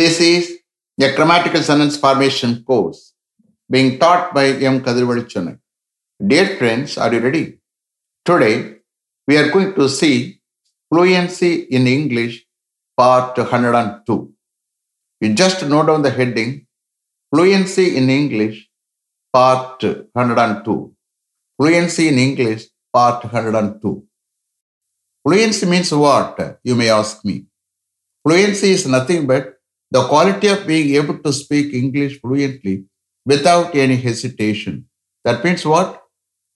This is a grammatical sentence formation course being taught by M. Kadirvali Chennai. Dear friends, are you ready? Today, we are going to see fluency in English part 102. You just note down the heading Fluency in English part 102. Fluency in English part 102. Fluency means what? You may ask me. Fluency is nothing but the quality of being able to speak English fluently without any hesitation. That means what?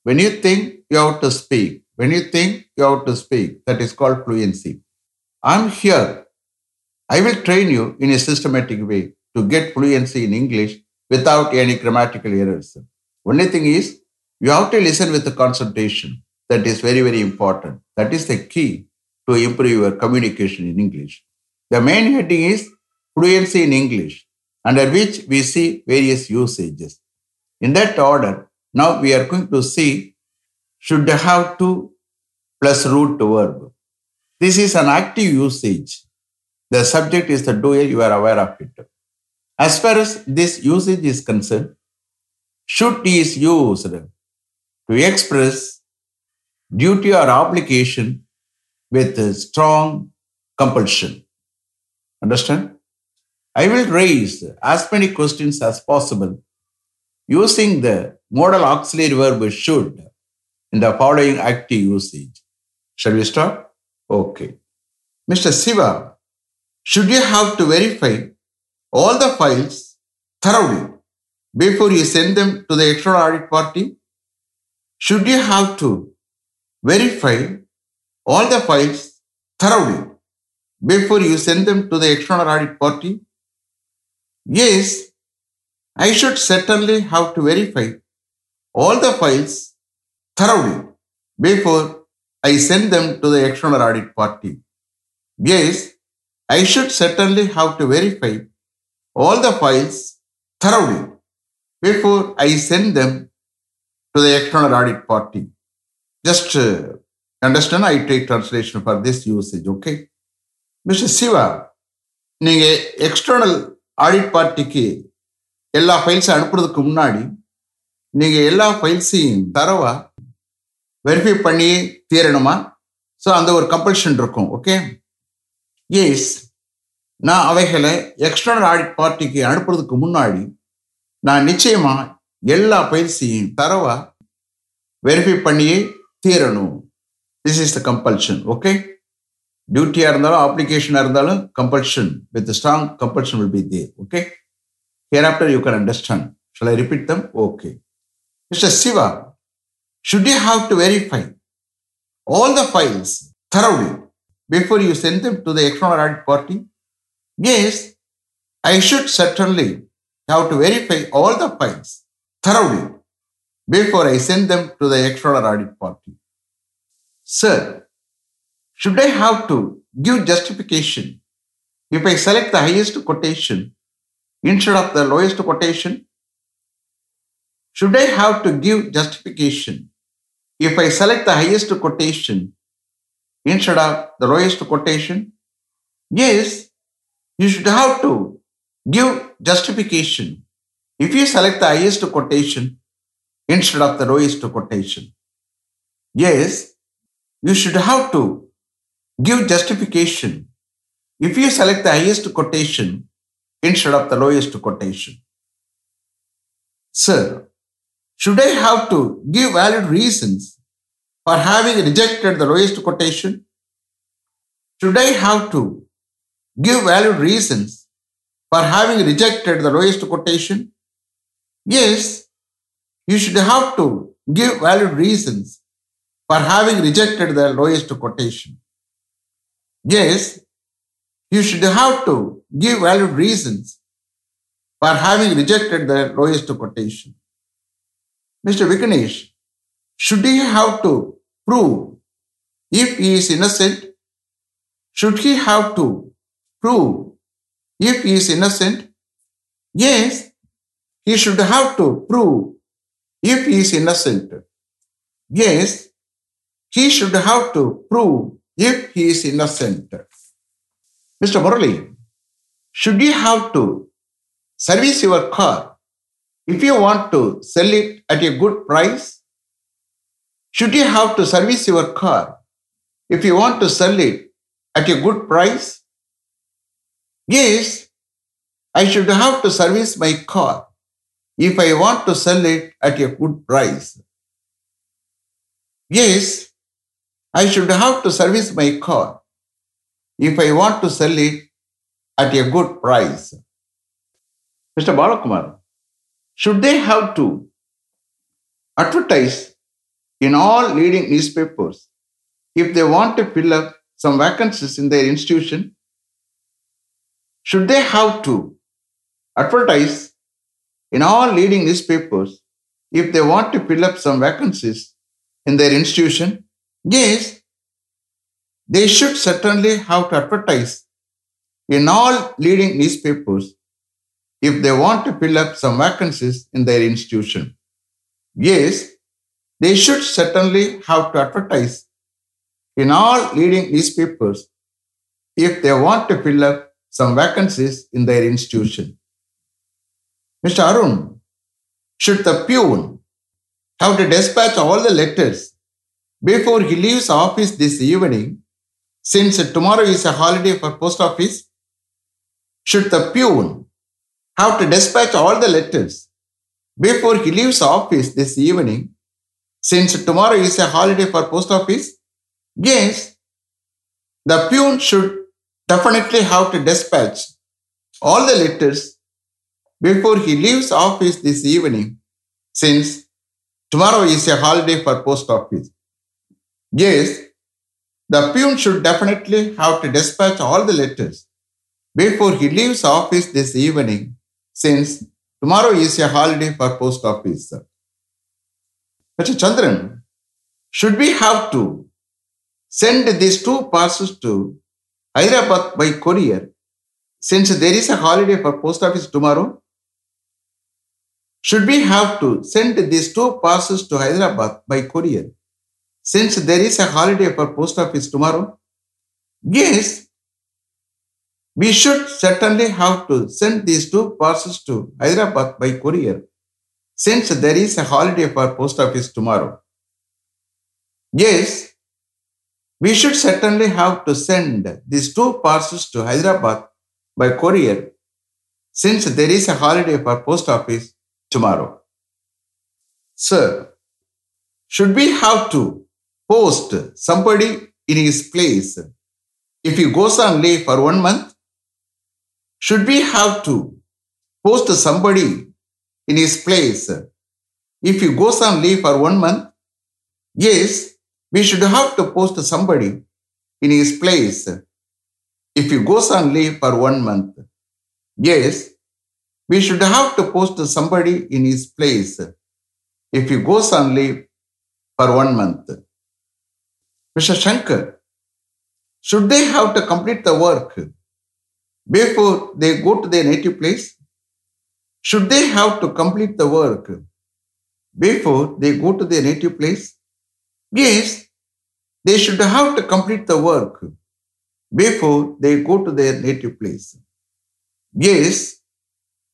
When you think you have to speak, when you think you have to speak, that is called fluency. I'm here. I will train you in a systematic way to get fluency in English without any grammatical errors. Only thing is, you have to listen with the concentration. That is very, very important. That is the key to improve your communication in English. The main heading is fluency in English, under which we see various usages. In that order, now we are going to see should have to plus root verb. This is an active usage. The subject is the doer, you are aware of it. As far as this usage is concerned, should is used to express duty or obligation with strong compulsion. Understand? I will raise as many questions as possible using the modal auxiliary verb should in the following active usage. Shall we start? Okay. Mr. Siva, should you have to verify all the files thoroughly before you send them to the external audit party? Should you have to verify all the files thoroughly before you send them to the external audit party? Yes, I should certainly have to verify all the files thoroughly before I send them to the external audit party. Yes, I should certainly have to verify all the files thoroughly before I send them to the external audit party. Just uh, understand, I take translation for this usage, okay? Mr. Siva, நீங்க external audit பார்ட்டிக்கு எல்லா ஃபைல்ஸும் அனுப்புறதுக்கு முன்னாடி நீங்கள் எல்லா ஃபைல்ஸையும் தரவா verify பண்ணி தீரணுமா? So அந்த ஒரு கம்பல்ஷன் இருக்கும் ஓகே எஸ் நான் அவைகளை எக்ஸ்டர்னல் ஆடிட் பார்ட்டிக்கு அனுப்புறதுக்கு முன்னாடி நான் நிச்சயமாக எல்லா பயிற்சியும் தரவா வெரிஃபை பண்ணியே தீரணும். This is the compulsion okay டியூட்டியாக இருந்தாலும் obligation இருந்தாலும் compulsion with strong compulsion will be there okay here after you can understand shall I repeat them okay mister Siva should you have to verify all the files thoroughly before you send them to the external audit party? Yes, I should certainly have to verify all the files thoroughly before I send them to the external audit party. Sir, should I have to give justification if I select the highest quotation instead of the lowest quotation? Should I have to give justification if I select the highest quotation instead of the lowest quotation? Yes, you should have to give justification if you select the highest quotation instead of the lowest quotation. Yes, you should have to give justification if you select the highest quotation instead of the lowest quotation. Sir, should I have to give valid reasons for having rejected the lowest quotation? Should I have to give valid reasons for having rejected the lowest quotation? Yes, you should have to give valid reasons for having rejected the lowest quotation. Yes, you should have to give valid reasons for having rejected the lowest quotation. Mr. Vikanesh, should he have to prove if he is innocent? Should he have to prove if he is innocent? Yes, he should have to prove if he is innocent. Yes, he should have to prove if he is innocent. Mr. Murali, should you have to service your car if you want to sell it at a good price? Should you have to service your car if you want to sell it at a good price? Yes, I should have to service my car if I want to sell it at a good price. Yes, I should have to service my car if I want to sell it at a good price. Mr. Balakumar, should they have to advertise in all leading newspapers if they want to fill up some vacancies in their institution? Should they have to advertise in all leading newspapers if they want to fill up some vacancies in their institution? Yes, they should certainly have to advertise in all leading newspapers if they want to fill up some vacancies in their institution. Yes, they should certainly have to advertise in all leading newspapers if they want to fill up some vacancies in their institution. Mr. Arun, should the peon have to dispatch all the letters before he leaves office this evening, since tomorrow is a holiday for post office? Should the peon have to dispatch all the letters before he leaves office this evening, since tomorrow is a holiday for post office? Yes, the peon should definitely have to dispatch all the letters before he leaves office this evening, since tomorrow is a holiday for post office. Yes, the peon should definitely have to dispatch all the letters before he leaves office this evening, since tomorrow is a holiday for post office. Mr. Chandran, should we have to send these two parcels to Hyderabad by courier since there is a holiday for post office tomorrow? Should we have to send these two parcels to Hyderabad by courier since there is a holiday for post office tomorrow? Yes, we should certainly have to send these two parcels to Hyderabad by courier since there is a holiday for post office tomorrow. Yes, we should certainly have to send these two parcels to Hyderabad by courier since there is a holiday for post office tomorrow. Sir, should we have to post somebody in his place if he goes on leave for one month? Should we have to post somebody in his place if he goes on leave for one month? Yes, we should have to post somebody in his place if he goes on leave for one month. Yes, we should have to post somebody in his place if he goes on leave for one month. Mr. Shankar, should they have to complete the work before they go to their native place? Should they have to complete the work before they go to their native place? Yes, they should have to complete the work before they go to their native place. Yes,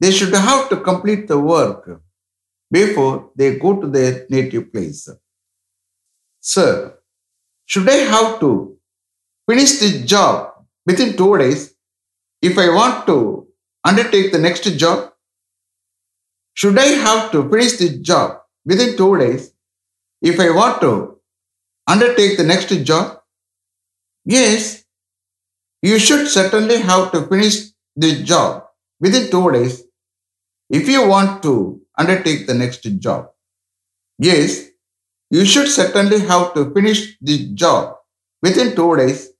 they should have to complete the work before they go to their native place. Sir, should I have to finish this job within two days if I want to undertake the next job? Should I have to finish this job within two days if I want to undertake the next job? Yes, you should certainly have to finish this job within two days if you want to undertake the next job. Yes, you should certainly have to finish this job within two days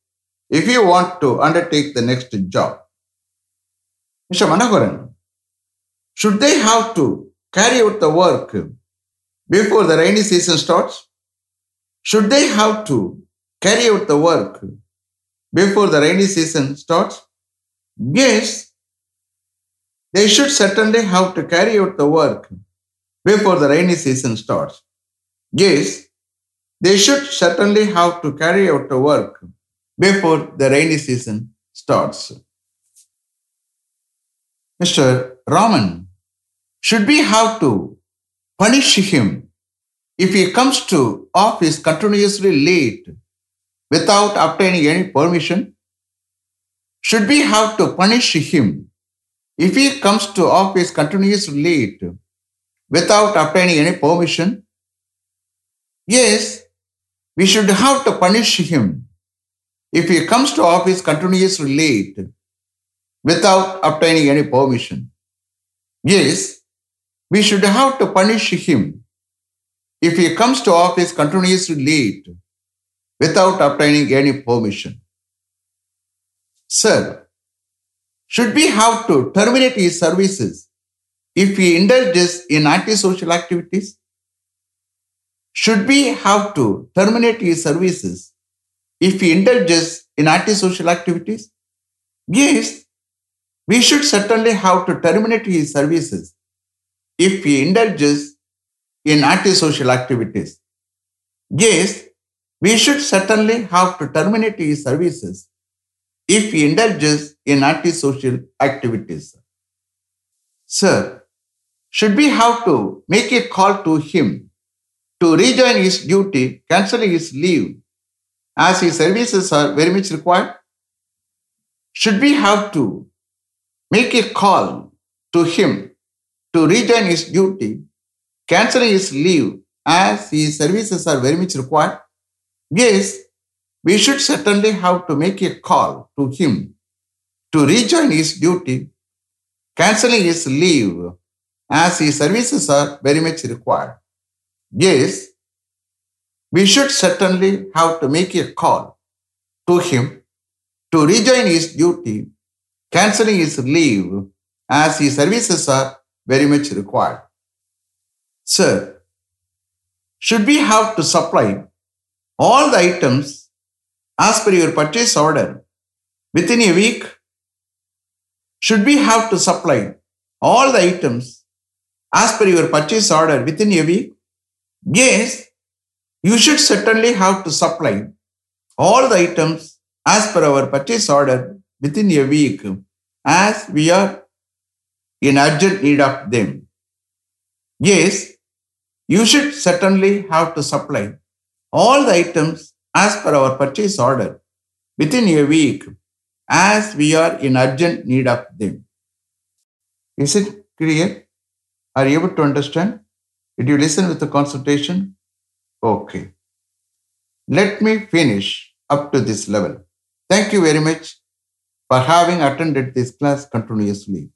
if you want to undertake the next job. Mr. Manoharan, should they have to carry out the work before the rainy season starts? Should they have to carry out the work before the rainy season starts? Yes, they should certainly have to carry out the work before the rainy season starts. Yes, they should certainly have to carry out the work before the rainy season starts. Mr. Raman, should we have to punish him if he comes to office continuously late without obtaining any permission? Should we have to punish him if he comes to office continuously late without obtaining any permission? Yes, we should have to punish him if he comes to office continuously late without obtaining any permission. Yes, we should have to punish him if he comes to office continuously late without obtaining any permission. Sir, should we have to terminate his services if he indulges in antisocial activities? Should we have to terminate his services if he indulges in antisocial activities? Yes, we should certainly have to terminate his services if he indulges in antisocial activities. Yes, we should certainly have to terminate his services if he indulges in antisocial activities. Sir, should we have to make a call to him to rejoin his duty, cancelling his leave, as his services are very much required? Should we have to make a call to him to rejoin his duty, cancelling his leave, as his services are very much required? Yes, we should certainly have to make a call to him to rejoin his duty, cancelling his leave, as his services are very much required. Yes, we should certainly have to make a call to him to rejoin his duty, cancelling his leave, as his services are very much required. Sir, should we have to supply all the items as per your purchase order within a week? Should we have to supply all the items as per your purchase order within a week? Yes, you should certainly have to supply all the items as per our purchase order within a week as we are in urgent need of them. Yes, you should certainly have to supply all the items as per our purchase order within a week as we are in urgent need of them. Is it clear? Are you able to understand? Did you listen with the concentration? Okay. Let me finish up to this level. Thank you very much for having attended this class continuously.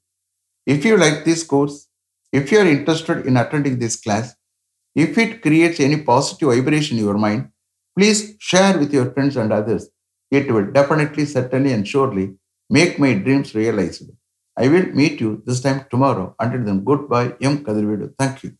If you like this course, if you are interested in attending this class, if it creates any positive vibration in your mind, please share with your friends and others. It will definitely, certainly, and surely make my dreams realized. I will meet you this time tomorrow. Until then, goodbye. M. Kadirvedu. Thank you.